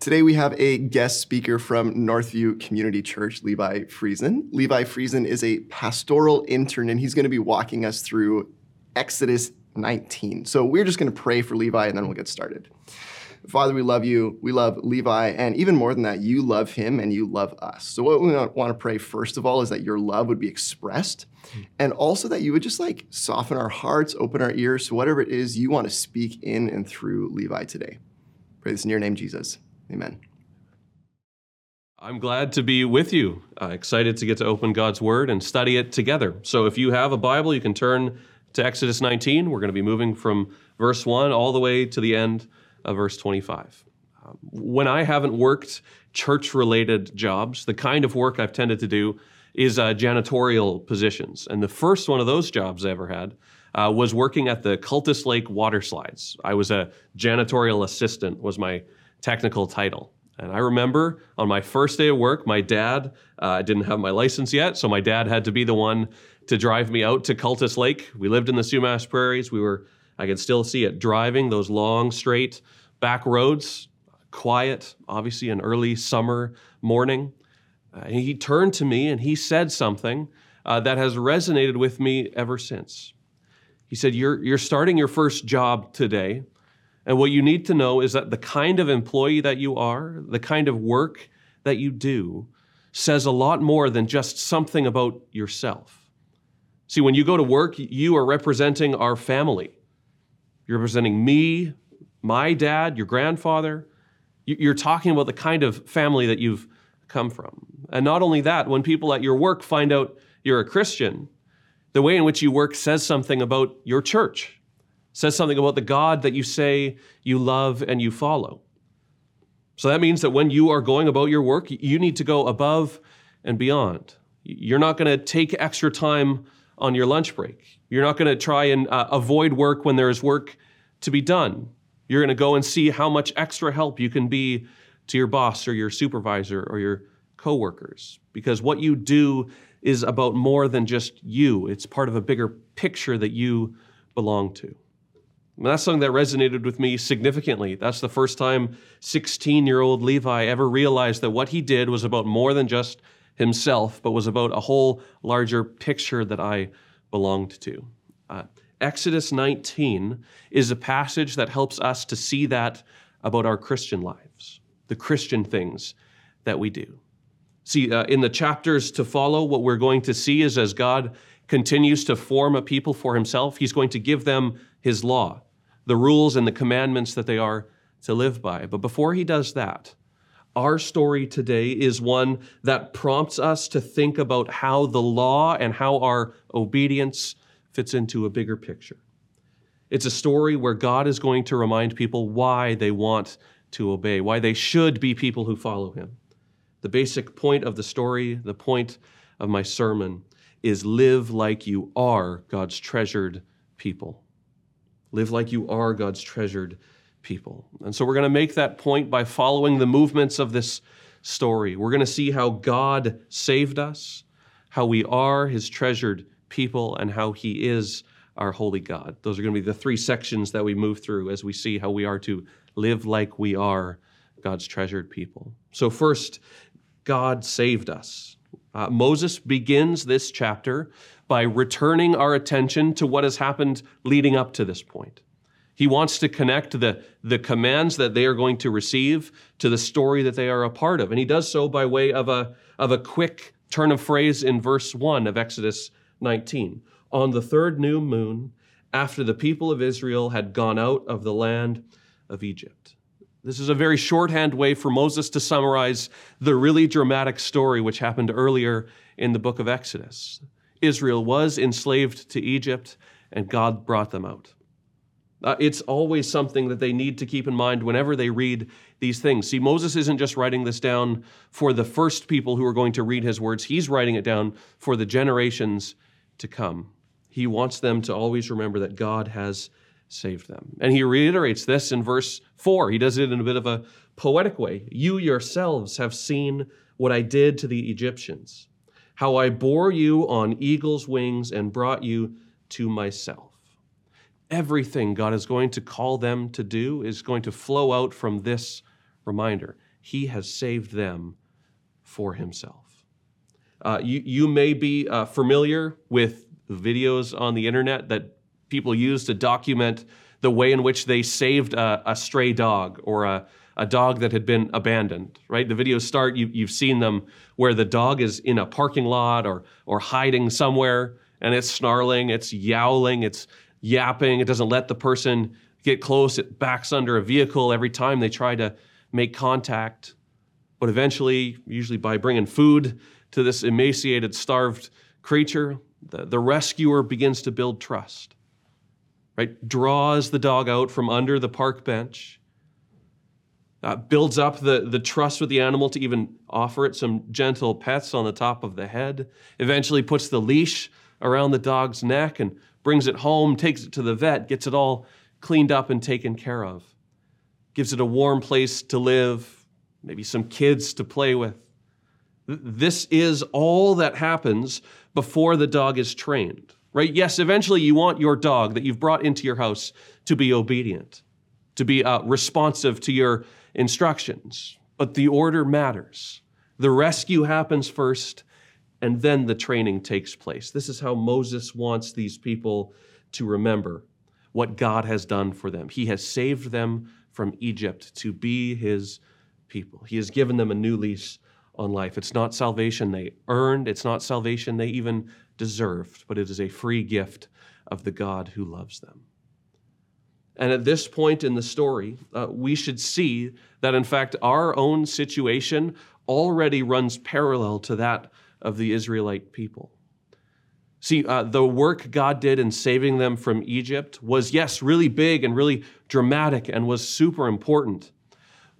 Today we have a guest speaker from Northview Community Church, Levi Friesen. Levi Friesen is a pastoral intern and he's going to be walking us through Exodus 19. So we're just going to pray for Levi and then we'll get started. Father, we love you. We love Levi. And even more than that, you love him and you love us. So, what we want to pray first of all is that your love would be expressed and also that you would just like soften our hearts, open our ears to whatever it is you want to speak in and through Levi today. Pray this in your name, Jesus. Amen. I'm glad to be with you. Uh, excited to get to open God's Word and study it together. So, if you have a Bible, you can turn to Exodus 19. We're going to be moving from verse 1 all the way to the end of verse 25. Um, when I haven't worked church related jobs, the kind of work I've tended to do is uh, janitorial positions. And the first one of those jobs I ever had uh, was working at the Cultus Lake water slides. I was a janitorial assistant, was my technical title. And I remember on my first day of work, my dad, uh, I didn't have my license yet, so my dad had to be the one to drive me out to Cultus Lake. We lived in the Sumas Prairies. We were, I can still see it, driving those long, straight back roads, quiet, obviously an early summer morning. Uh, he turned to me and he said something uh, that has resonated with me ever since. He said, you're, you're starting your first job today. And what you need to know is that the kind of employee that you are, the kind of work that you do, says a lot more than just something about yourself. See, when you go to work, you are representing our family. You're representing me, my dad, your grandfather. You're talking about the kind of family that you've come from. And not only that, when people at your work find out you're a Christian, the way in which you work says something about your church says something about the God that you say you love and you follow. So that means that when you are going about your work, you need to go above and beyond. You're not going to take extra time on your lunch break. You're not going to try and uh, avoid work when there is work to be done. You're going to go and see how much extra help you can be to your boss or your supervisor or your coworkers because what you do is about more than just you. It's part of a bigger picture that you belong to. That's something that resonated with me significantly. That's the first time 16 year old Levi ever realized that what he did was about more than just himself, but was about a whole larger picture that I belonged to. Uh, Exodus 19 is a passage that helps us to see that about our Christian lives, the Christian things that we do. See, uh, in the chapters to follow, what we're going to see is as God continues to form a people for himself, he's going to give them his law the rules and the commandments that they are to live by. But before he does that, our story today is one that prompts us to think about how the law and how our obedience fits into a bigger picture. It's a story where God is going to remind people why they want to obey, why they should be people who follow him. The basic point of the story, the point of my sermon, is live like you are God's treasured people. Live like you are God's treasured people. And so we're going to make that point by following the movements of this story. We're going to see how God saved us, how we are his treasured people, and how he is our holy God. Those are going to be the three sections that we move through as we see how we are to live like we are God's treasured people. So, first, God saved us. Uh, Moses begins this chapter by returning our attention to what has happened leading up to this point. He wants to connect the, the commands that they are going to receive to the story that they are a part of. And he does so by way of a, of a quick turn of phrase in verse 1 of Exodus 19. On the third new moon, after the people of Israel had gone out of the land of Egypt. This is a very shorthand way for Moses to summarize the really dramatic story which happened earlier in the book of Exodus. Israel was enslaved to Egypt, and God brought them out. Uh, it's always something that they need to keep in mind whenever they read these things. See, Moses isn't just writing this down for the first people who are going to read his words, he's writing it down for the generations to come. He wants them to always remember that God has saved them. And he reiterates this in verse 4. He does it in a bit of a poetic way. You yourselves have seen what I did to the Egyptians how I bore you on eagle's wings and brought you to myself. Everything God is going to call them to do is going to flow out from this reminder. he has saved them for himself. Uh, you, you may be uh, familiar with videos on the internet that people use to document the way in which they saved a, a stray dog or a, a dog that had been abandoned, right? The videos start, you, you've seen them where the dog is in a parking lot or, or hiding somewhere and it's snarling, it's yowling, it's yapping, it doesn't let the person get close, it backs under a vehicle every time they try to make contact. But eventually, usually by bringing food to this emaciated, starved creature, the, the rescuer begins to build trust, right? Draws the dog out from under the park bench, uh, builds up the, the trust with the animal to even offer it some gentle pets on the top of the head, eventually puts the leash around the dog's neck and brings it home, takes it to the vet, gets it all cleaned up and taken care of, gives it a warm place to live, maybe some kids to play with. This is all that happens before the dog is trained, right? Yes, eventually you want your dog that you've brought into your house to be obedient, to be uh, responsive to your instructions, but the order matters. The rescue happens first, and then the training takes place. This is how Moses wants these people to remember what God has done for them. He has saved them from Egypt to be his people. He has given them a new lease on life. It's not salvation they earned, it's not salvation they even deserved, but it is a free gift of the God who loves them. And at this point in the story, uh, we should see that, in fact, our own situation already runs parallel to that of the Israelite people. See, uh, the work God did in saving them from Egypt was, yes, really big and really dramatic and was super important.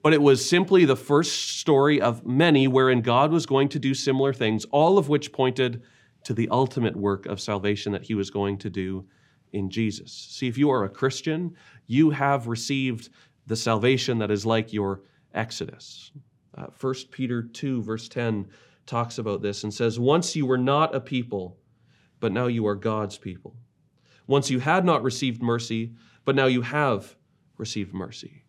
But it was simply the first story of many wherein God was going to do similar things, all of which pointed to the ultimate work of salvation that he was going to do in Jesus. See, if you are a Christian, you have received the salvation that is like your Exodus. Uh, 1 Peter 2, verse 10 talks about this and says, Once you were not a people, but now you are God's people. Once you had not received mercy, but now you have received mercy.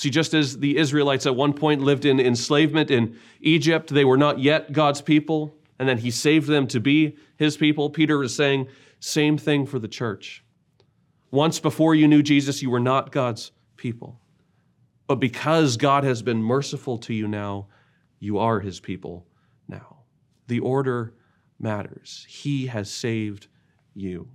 See, just as the Israelites at one point lived in enslavement in Egypt, they were not yet God's people, and then He saved them to be His people. Peter is saying, same thing for the church. Once before you knew Jesus, you were not God's people. But because God has been merciful to you now, you are His people now. The order matters. He has saved you.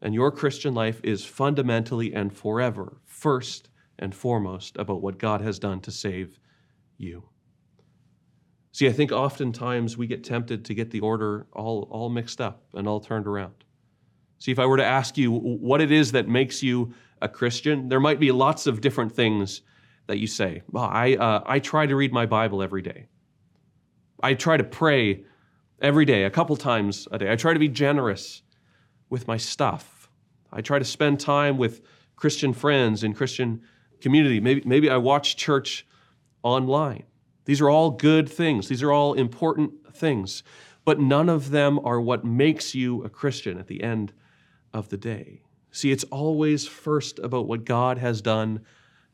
And your Christian life is fundamentally and forever, first and foremost, about what God has done to save you. See, I think oftentimes we get tempted to get the order all, all mixed up and all turned around. See, if I were to ask you what it is that makes you a Christian, there might be lots of different things that you say. Well, I, uh, I try to read my Bible every day. I try to pray every day, a couple times a day. I try to be generous with my stuff. I try to spend time with Christian friends and Christian community. Maybe, maybe I watch church online. These are all good things, these are all important things, but none of them are what makes you a Christian at the end of the day. See, it's always first about what God has done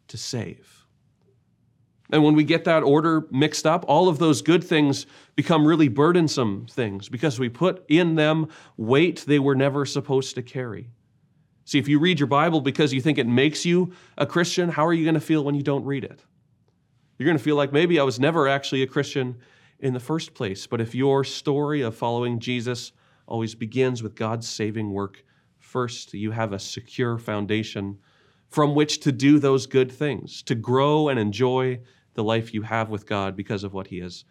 to save. And when we get that order mixed up, all of those good things become really burdensome things because we put in them weight they were never supposed to carry. See, if you read your Bible because you think it makes you a Christian, how are you going to feel when you don't read it? You're going to feel like maybe I was never actually a Christian in the first place. But if your story of following Jesus always begins with God's saving work first, you have a secure foundation from which to do those good things, to grow and enjoy the life you have with God because of what he has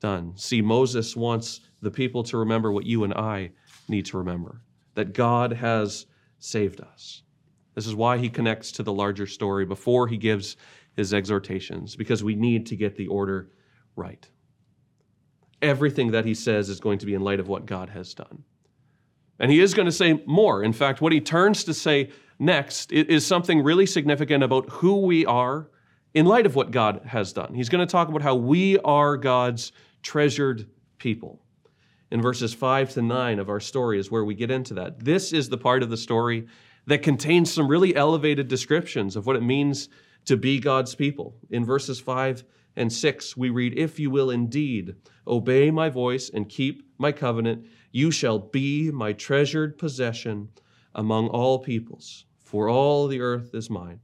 done. See, Moses wants the people to remember what you and I need to remember that God has saved us. This is why he connects to the larger story before he gives his exhortations, because we need to get the order right. Everything that he says is going to be in light of what God has done. And he is going to say more. In fact, what he turns to say next is something really significant about who we are in light of what God has done. He's going to talk about how we are God's treasured people. In verses 5 to 9 of our story is where we get into that. This is the part of the story that contains some really elevated descriptions of what it means to be God's people. In verses 5 and 6, we read, If you will indeed obey my voice and keep my covenant, you shall be my treasured possession among all peoples, for all the earth is mine.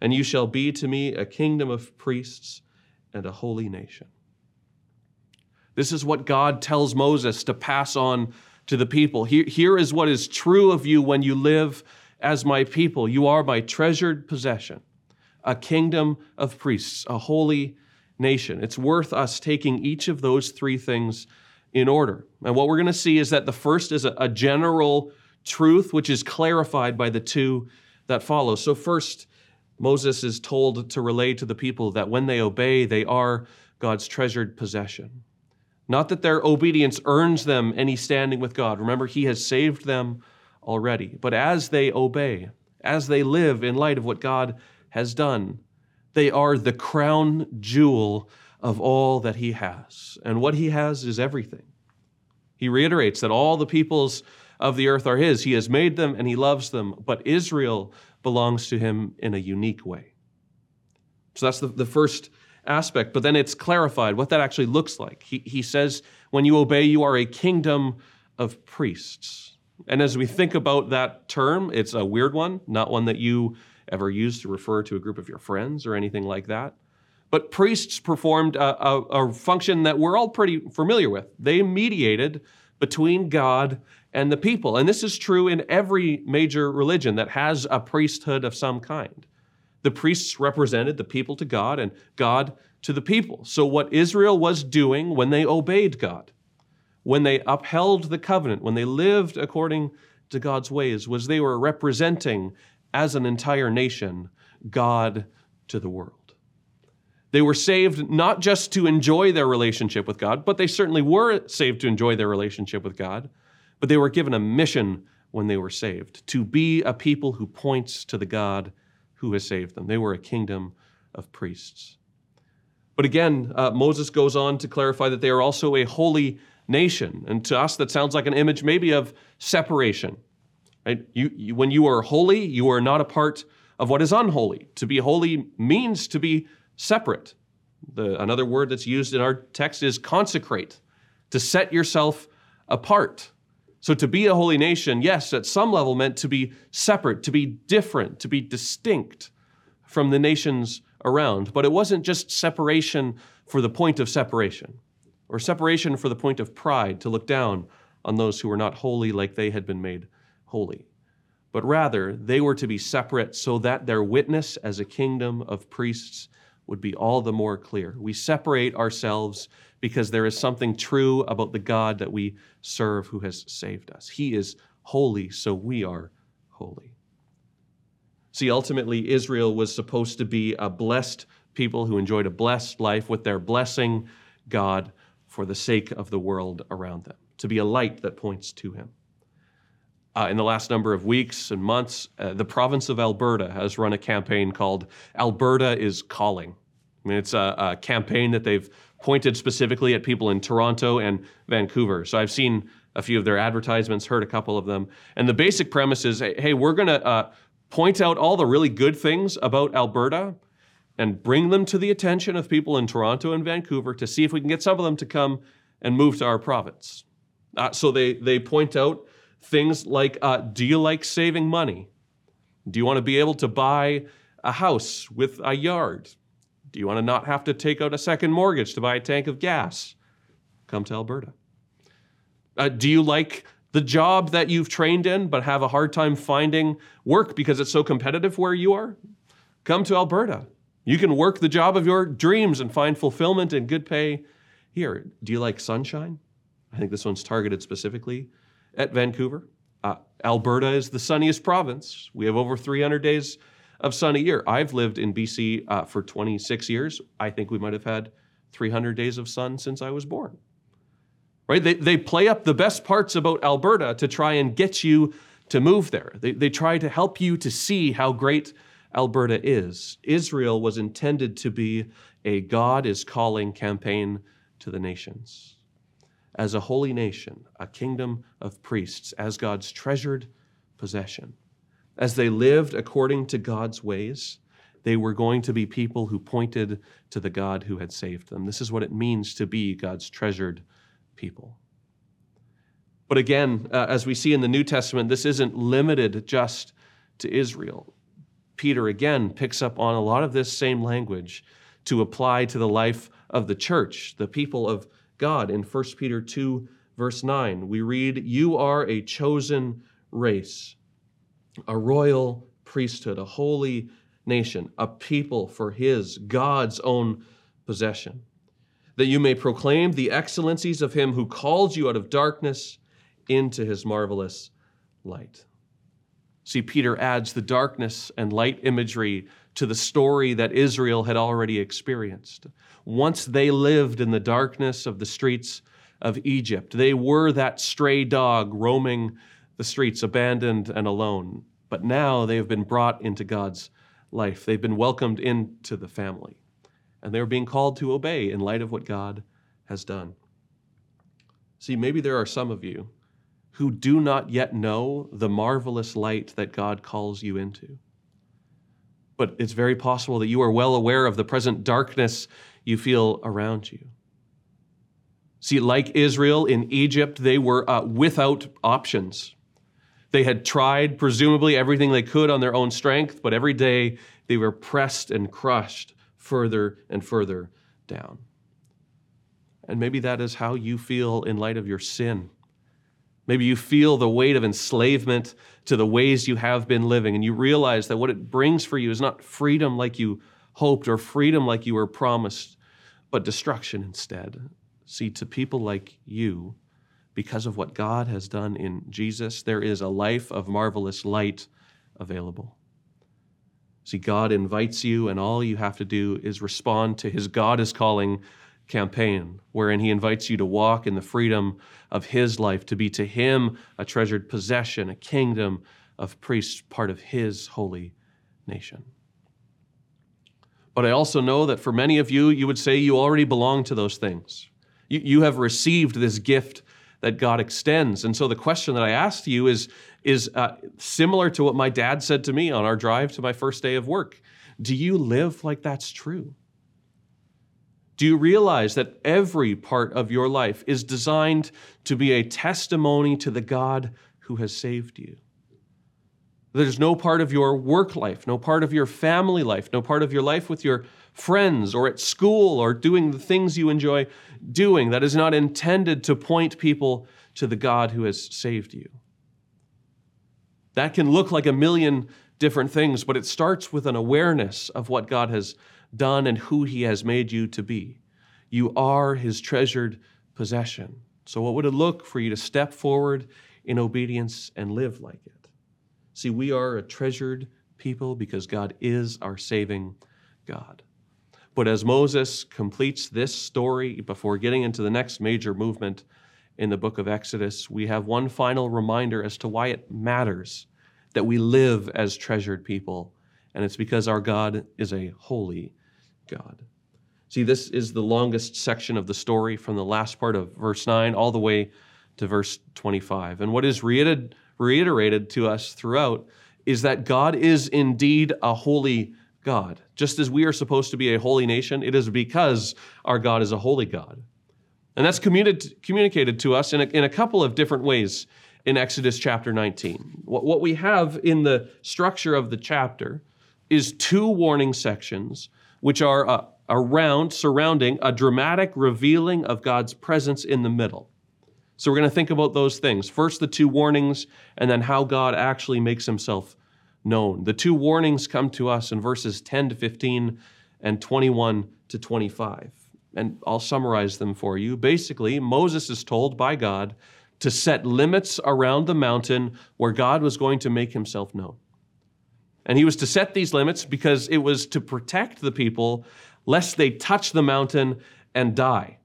And you shall be to me a kingdom of priests and a holy nation. This is what God tells Moses to pass on to the people. Here, here is what is true of you when you live as my people. You are my treasured possession, a kingdom of priests, a holy nation. It's worth us taking each of those three things in order. And what we're going to see is that the first is a, a general truth, which is clarified by the two that follow. So, first, Moses is told to relay to the people that when they obey, they are God's treasured possession. Not that their obedience earns them any standing with God. Remember, He has saved them already. But as they obey, as they live in light of what God has done, they are the crown jewel of all that He has. And what He has is everything. He reiterates that all the peoples of the earth are His. He has made them and He loves them, but Israel belongs to Him in a unique way. So that's the, the first aspect, but then it's clarified what that actually looks like. He, he says, when you obey, you are a kingdom of priests. And as we think about that term, it's a weird one, not one that you ever use to refer to a group of your friends or anything like that. But priests performed a, a, a function that we're all pretty familiar with. They mediated between God and the people. And this is true in every major religion that has a priesthood of some kind. The priests represented the people to God and God to the people. So, what Israel was doing when they obeyed God, when they upheld the covenant, when they lived according to God's ways, was they were representing as an entire nation God to the world. They were saved not just to enjoy their relationship with God, but they certainly were saved to enjoy their relationship with God, but they were given a mission when they were saved to be a people who points to the God who has saved them. They were a kingdom of priests. But again, uh, Moses goes on to clarify that they are also a holy nation. And to us, that sounds like an image maybe of separation. Right? You, you, when you are holy, you are not a part of what is unholy. To be holy means to be separate. The, another word that's used in our text is consecrate, to set yourself apart. So to be a holy nation, yes, at some level meant to be separate, to be different, to be distinct from the nations around. But it wasn't just separation for the point of separation, or separation for the point of pride, to look down on those who were not holy like they had been made holy. But rather, they were to be separate so that their witness as a kingdom of priests would be all the more clear. We separate ourselves because there is something true about the God that we serve who has saved us. He is holy, so we are holy. See, ultimately, Israel was supposed to be a blessed people who enjoyed a blessed life with their blessing God for the sake of the world around them, to be a light that points to Him. Uh, in the last number of weeks and months, uh, the province of Alberta has run a campaign called Alberta is Calling. I mean, it's a, a campaign that they've pointed specifically at people in Toronto and Vancouver. So I've seen a few of their advertisements, heard a couple of them. And the basic premise is hey, we're going to uh, point out all the really good things about Alberta and bring them to the attention of people in Toronto and Vancouver to see if we can get some of them to come and move to our province. Uh, so they, they point out things like uh, do you like saving money? Do you want to be able to buy a house with a yard? Do you want to not have to take out a second mortgage to buy a tank of gas? Come to Alberta. Uh, do you like the job that you've trained in but have a hard time finding work because it's so competitive where you are? Come to Alberta. You can work the job of your dreams and find fulfillment and good pay here. Do you like sunshine? I think this one's targeted specifically at Vancouver. Uh, Alberta is the sunniest province. We have over 300 days of sun a year. I've lived in BC uh, for 26 years. I think we might have had 300 days of sun since I was born. Right? They, they play up the best parts about Alberta to try and get you to move there. They, they try to help you to see how great Alberta is. Israel was intended to be a God is calling campaign to the nations. As a holy nation, a kingdom of priests, as God's treasured possession as they lived according to God's ways, They were going to be people who pointed to the God who had saved them. This is what it means to be God's treasured people. But again, uh, as we see in the New Testament, this isn't limited just to Israel. Peter again picks up on a lot of this same language to apply to the life of the church, the people of God. In 1 Peter 2, verse 9, we read, You are a chosen race, a royal priesthood, a holy nation, a people for his, God's own possession, that you may proclaim the excellencies of him who called you out of darkness into his marvelous light. See, Peter adds the darkness and light imagery to the story that Israel had already experienced. Once they lived in the darkness of the streets of Egypt, they were that stray dog roaming the streets, abandoned and alone. But now they have been brought into God's life. They've been welcomed into the family. And they're being called to obey in light of what God has done. See, maybe there are some of you who do not yet know the marvelous light that God calls you into. But it's very possible that you are well aware of the present darkness you feel around you. See, like Israel in Egypt, they were uh, without options. They had tried, presumably, everything they could on their own strength, but every day they were pressed and crushed further and further down. And maybe that is how you feel in light of your sin Maybe you feel the weight of enslavement to the ways you have been living, and you realize that what it brings for you is not freedom like you hoped or freedom like you were promised, but destruction instead. See, to people like you, because of what God has done in Jesus, there is a life of marvelous light available. See, God invites you, and all you have to do is respond to his God is calling campaign, wherein he invites you to walk in the freedom of his life, to be to him a treasured possession, a kingdom of priests, part of his holy nation. But I also know that for many of you, you would say you already belong to those things. You, you have received this gift that God extends. And so the question that I asked you is, is uh, similar to what my dad said to me on our drive to my first day of work. Do you live like that's true? Do you realize that every part of your life is designed to be a testimony to the God who has saved you? There's no part of your work life, no part of your family life, no part of your life with your friends or at school or doing the things you enjoy doing that is not intended to point people to the God who has saved you. That can look like a million different things, but it starts with an awareness of what God has done and who He has made you to be. You are His treasured possession. So, what would it look for you to step forward in obedience and live like it? See, we are a treasured people because God is our saving God. But as Moses completes this story before getting into the next major movement in the book of Exodus, we have one final reminder as to why it matters that we live as treasured people. And it's because our God is a holy God. See, this is the longest section of the story from the last part of verse 9 all the way to verse 25. And what is reiterated, reiterated to us throughout is that God is indeed a holy God. Just as we are supposed to be a holy nation, it is because our God is a holy God. And that's communicated to us in a, in a couple of different ways in Exodus chapter 19. What, what we have in the structure of the chapter is two warning sections which are uh, around, surrounding a dramatic revealing of God's presence in the middle. So we're going to think about those things. First, the two warnings, and then how God actually makes himself known. The two warnings come to us in verses 10 to 15 and 21 to 25. And I'll summarize them for you. Basically, Moses is told by God to set limits around the mountain where God was going to make himself known. And he was to set these limits because it was to protect the people lest they touch the mountain and die.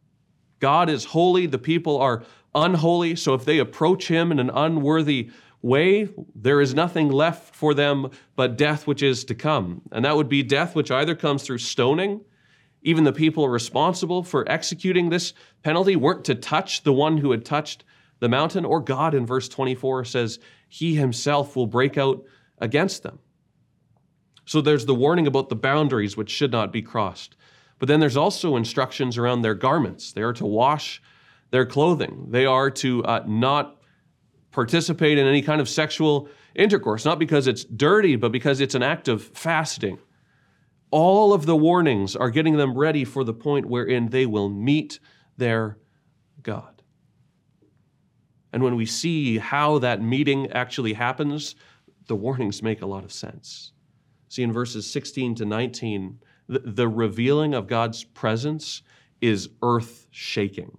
God is holy, the people are unholy, so if they approach him in an unworthy way, there is nothing left for them but death which is to come. And that would be death which either comes through stoning, even the people responsible for executing this penalty weren't to touch the one who had touched the mountain, or God in verse 24 says, He himself will break out against them. So there's the warning about the boundaries which should not be crossed. But then there's also instructions around their garments. They are to wash their clothing, they are to uh, not participate in any kind of sexual intercourse, not because it's dirty, but because it's an act of fasting. All of the warnings are getting them ready for the point wherein they will meet their God. And when we see how that meeting actually happens, the warnings make a lot of sense. See, in verses 16 to 19, the, the revealing of God's presence is earth shaking.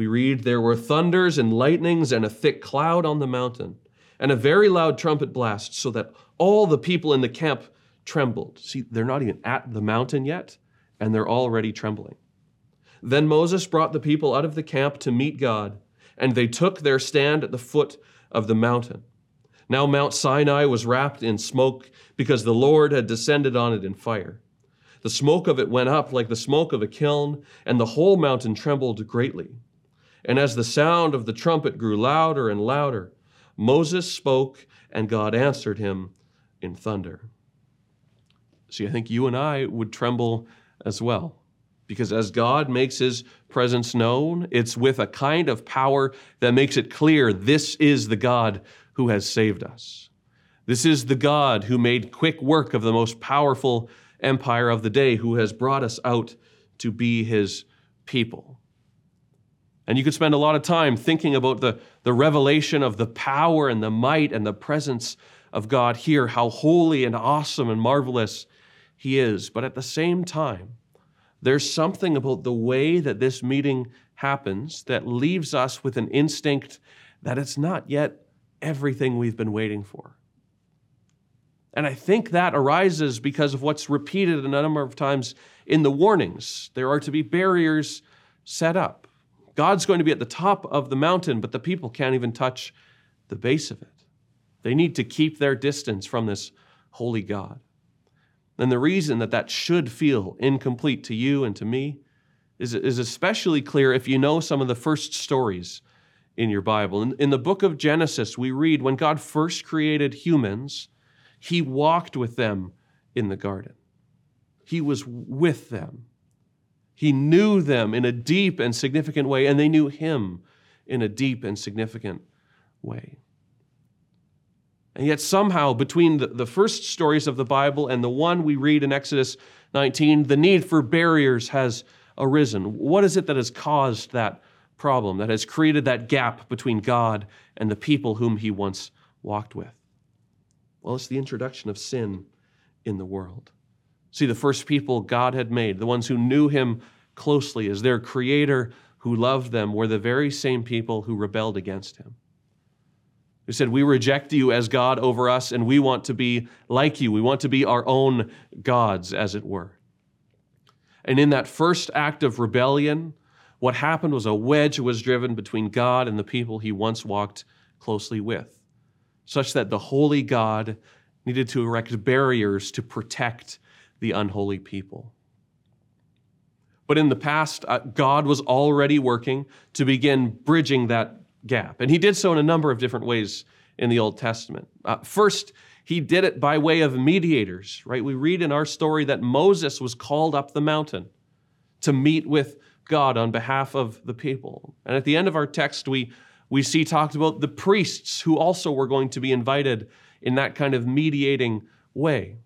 We read, There were thunders and lightnings and a thick cloud on the mountain, and a very loud trumpet blast, so that all the people in the camp trembled. See, they're not even at the mountain yet, and they're already trembling. Then Moses brought the people out of the camp to meet God, and they took their stand at the foot of the mountain. Now Mount Sinai was wrapped in smoke because the Lord had descended on it in fire. The smoke of it went up like the smoke of a kiln, and the whole mountain trembled greatly. And as the sound of the trumpet grew louder and louder, Moses spoke, and God answered him in thunder. See, I think you and I would tremble as well. Because as God makes his presence known, it's with a kind of power that makes it clear this is the God who has saved us. This is the God who made quick work of the most powerful empire of the day, who has brought us out to be his people. And you could spend a lot of time thinking about the, the revelation of the power and the might and the presence of God here, how holy and awesome and marvelous he is. But at the same time, there's something about the way that this meeting happens that leaves us with an instinct that it's not yet everything we've been waiting for. And I think that arises because of what's repeated a number of times in the warnings. There are to be barriers set up. God's going to be at the top of the mountain, but the people can't even touch the base of it. They need to keep their distance from this holy God. And the reason that that should feel incomplete to you and to me is, is especially clear if you know some of the first stories in your Bible. In, in the book of Genesis, we read when God first created humans, he walked with them in the garden. He was with them. He knew them in a deep and significant way, and they knew him in a deep and significant way. And yet, somehow, between the, the first stories of the Bible and the one we read in Exodus 19, the need for barriers has arisen. What is it that has caused that problem that has created that gap between God and the people whom he once walked with? Well, it's the introduction of sin in the world. See, the first people God had made, the ones who knew him closely as their creator who loved them, were the very same people who rebelled against him. Who said, We reject you as God over us, and we want to be like you. We want to be our own gods, as it were. And in that first act of rebellion, what happened was a wedge was driven between God and the people he once walked closely with, such that the holy God needed to erect barriers to protect the unholy people. But in the past, uh, God was already working to begin bridging that gap. And he did so in a number of different ways in the Old Testament. Uh, first, he did it by way of mediators, right? We read in our story that Moses was called up the mountain to meet with God on behalf of the people. And at the end of our text, we, we see talked about the priests who also were going to be invited in that kind of mediating way.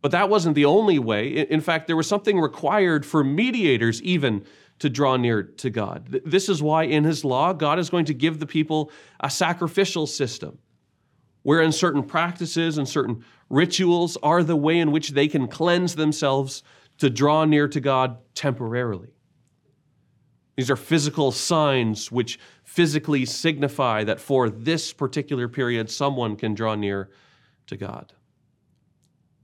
But that wasn't the only way. In fact, there was something required for mediators even to draw near to God. This is why in his law, God is going to give the people a sacrificial system, wherein certain practices and certain rituals are the way in which they can cleanse themselves to draw near to God temporarily. These are physical signs which physically signify that for this particular period, someone can draw near to God.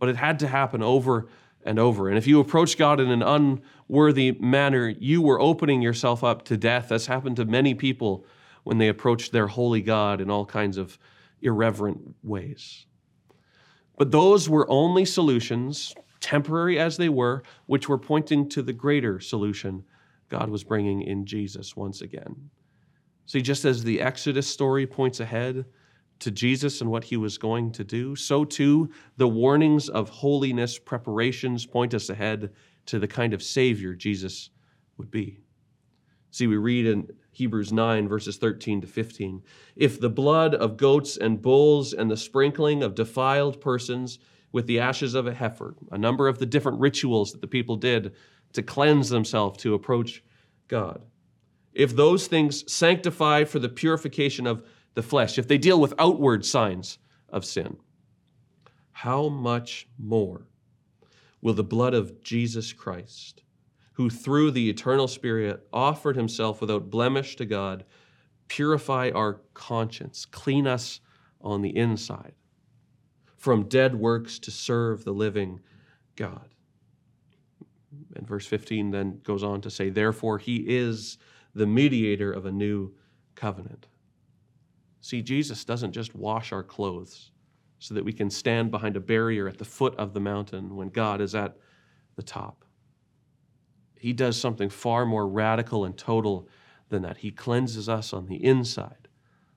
But it had to happen over and over. And if you approach God in an unworthy manner, you were opening yourself up to death. That's happened to many people when they approach their holy God in all kinds of irreverent ways. But those were only solutions temporary as they were, which were pointing to the greater solution God was bringing in Jesus once again. See, just as the Exodus story points ahead to Jesus and what he was going to do, so too the warnings of holiness preparations point us ahead to the kind of Savior Jesus would be. See, we read in Hebrews 9, verses 13 to 15 If the blood of goats and bulls and the sprinkling of defiled persons with the ashes of a heifer, a number of the different rituals that the people did to cleanse themselves to approach God, if those things sanctify for the purification of the flesh, if they deal with outward signs of sin, how much more will the blood of Jesus Christ, who through the eternal Spirit offered himself without blemish to God, purify our conscience, clean us on the inside, from dead works to serve the living God? And verse 15 then goes on to say, Therefore, he is the mediator of a new covenant. See, Jesus doesn't just wash our clothes so that we can stand behind a barrier at the foot of the mountain when God is at the top. He does something far more radical and total than that. He cleanses us on the inside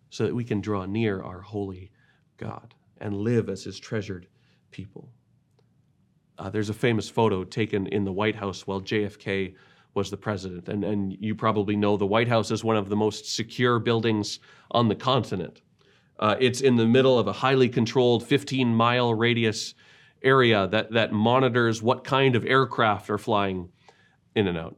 so that we can draw near our holy God and live as his treasured people. Uh, there's a famous photo taken in the White House while JFK was the president. And, and you probably know the White House is one of the most secure buildings on the continent. Uh, it's in the middle of a highly controlled 15 mile radius area that, that monitors what kind of aircraft are flying in and out.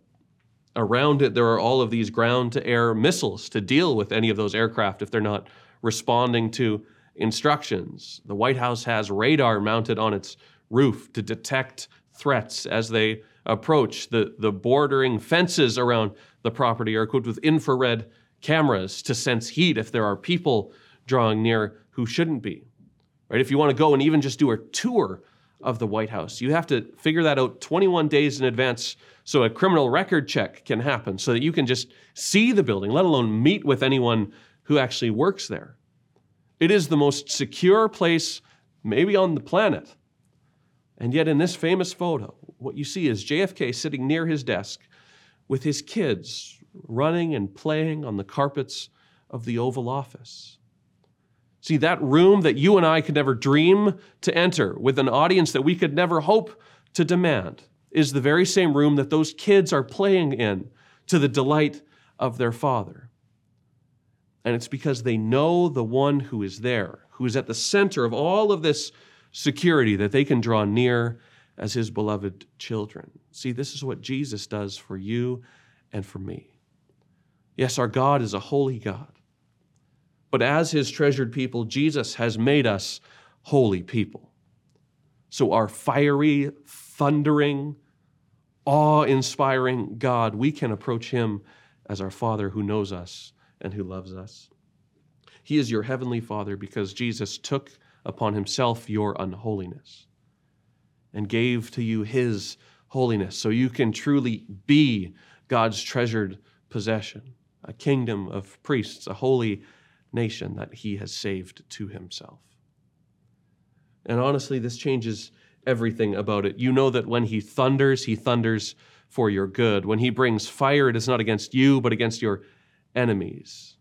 Around it, there are all of these ground to air missiles to deal with any of those aircraft if they're not responding to instructions. The White House has radar mounted on its roof to detect threats as they approach. The, the bordering fences around the property are equipped with infrared cameras to sense heat if there are people drawing near who shouldn't be. Right? If you want to go and even just do a tour of the White House, you have to figure that out 21 days in advance so a criminal record check can happen so that you can just see the building, let alone meet with anyone who actually works there. It is the most secure place maybe on the planet. And yet, in this famous photo, what you see is JFK sitting near his desk with his kids running and playing on the carpets of the Oval Office. See, that room that you and I could never dream to enter with an audience that we could never hope to demand is the very same room that those kids are playing in to the delight of their father. And it's because they know the one who is there, who is at the center of all of this security that they can draw near as his beloved children. See, this is what Jesus does for you and for me. Yes, our God is a holy God. But as his treasured people, Jesus has made us holy people. So, our fiery, thundering, awe inspiring God, we can approach him as our Father who knows us and who loves us. He is your heavenly Father because Jesus took upon himself your unholiness and gave to you his holiness so you can truly be God's treasured possession, a kingdom of priests, a holy nation that he has saved to himself. And honestly, this changes everything about it. You know that when he thunders, he thunders for your good. When he brings fire, it is not against you, but against your enemies.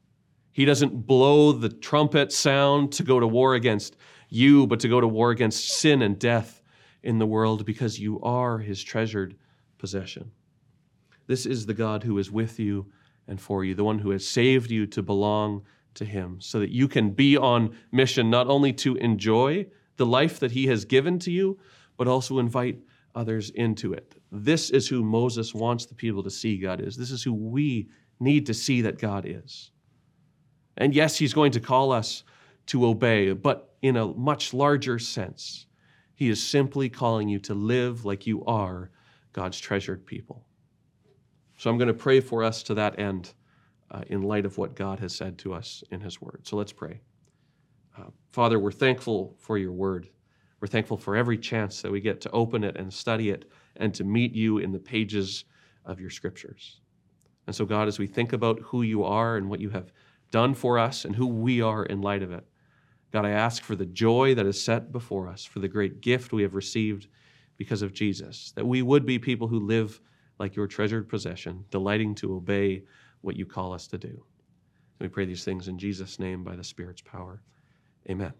He doesn't blow the trumpet sound to go to war against you, but to go to war against sin and death in the world because you are his treasured possession. This is the God who is with you and for you, the one who has saved you to belong to him, so that you can be on mission not only to enjoy the life that he has given to you, but also invite others into it. This is who Moses wants the people to see God is. This is who we need to see that God is. And yes, he's going to call us to obey, but in a much larger sense. He is simply calling you to live like you are God's treasured people. So I'm going to pray for us to that end uh, in light of what God has said to us in His Word. So let's pray. Uh, Father, we're thankful for your Word. We're thankful for every chance that we get to open it and study it and to meet you in the pages of your Scriptures. And so, God, as we think about who you are and what you have done for us and who we are in light of it, God, I ask for the joy that is set before us, for the great gift we have received because of Jesus, that we would be people who live like your treasured possession, delighting to obey what you call us to do. We pray these things in Jesus' name by the Spirit's power. Amen.